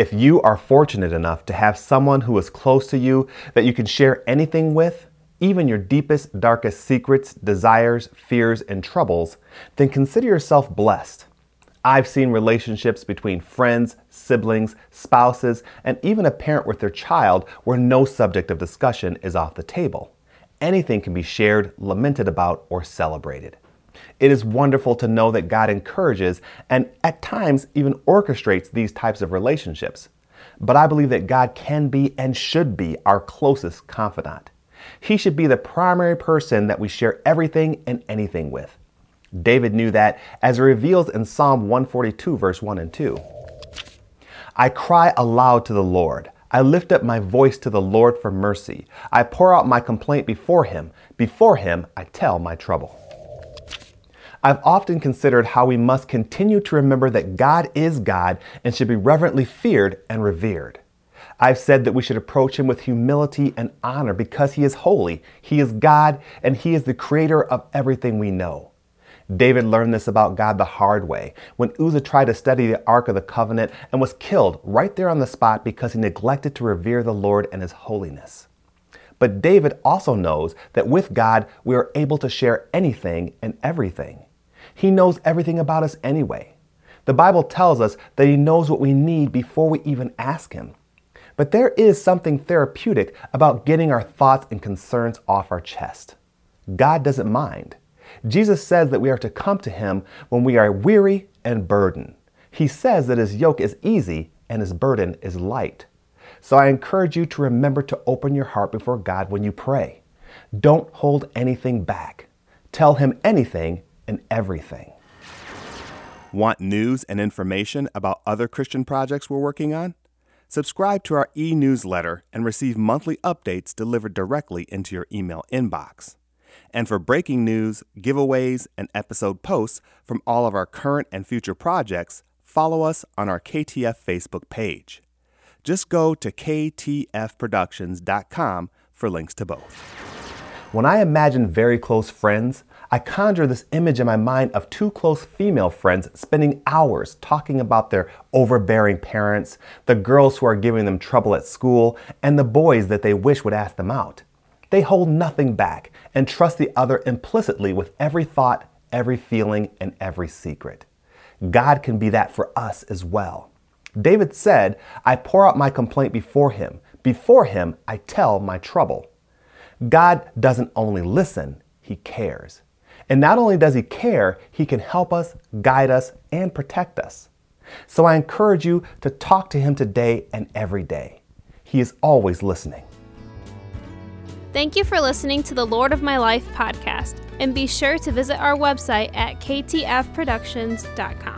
If you are fortunate enough to have someone who is close to you that you can share anything with, even your deepest, darkest secrets, desires, fears, and troubles, then consider yourself blessed. I've seen relationships between friends, siblings, spouses, and even a parent with their child where no subject of discussion is off the table. Anything can be shared, lamented about, or celebrated. It is wonderful to know that God encourages and at times even orchestrates these types of relationships. But I believe that God can be and should be our closest confidant. He should be the primary person that we share everything and anything with. David knew that as it reveals in Psalm 142, verse 1 and 2. I cry aloud to the Lord. I lift up my voice to the Lord for mercy. I pour out my complaint before him. Before him, I tell my trouble. I've often considered how we must continue to remember that God is God and should be reverently feared and revered. I've said that we should approach him with humility and honor because he is holy, he is God, and he is the creator of everything we know. David learned this about God the hard way when Uzzah tried to study the Ark of the Covenant and was killed right there on the spot because he neglected to revere the Lord and his holiness. But David also knows that with God, we are able to share anything and everything. He knows everything about us anyway. The Bible tells us that He knows what we need before we even ask Him. But there is something therapeutic about getting our thoughts and concerns off our chest. God doesn't mind. Jesus says that we are to come to him when we are weary and burdened. He says that his yoke is easy and his burden is light. So I encourage you to remember to open your heart before God when you pray. Don't hold anything back. Tell him anything and everything. Want news and information about other Christian projects we're working on? Subscribe to our e newsletter and receive monthly updates delivered directly into your email inbox. And for breaking news, giveaways, and episode posts from all of our current and future projects, follow us on our KTF Facebook page. Just go to ktfproductions.com for links to both. When I imagine very close friends, I conjure this image in my mind of two close female friends spending hours talking about their overbearing parents, the girls who are giving them trouble at school, and the boys that they wish would ask them out. They hold nothing back and trust the other implicitly with every thought, every feeling, and every secret. God can be that for us as well. David said, I pour out my complaint before him. Before him, I tell my trouble. God doesn't only listen, he cares. And not only does he care, he can help us, guide us, and protect us. So I encourage you to talk to him today and every day. He is always listening. Thank you for listening to the Lord of My Life podcast, and be sure to visit our website at ktfproductions.com.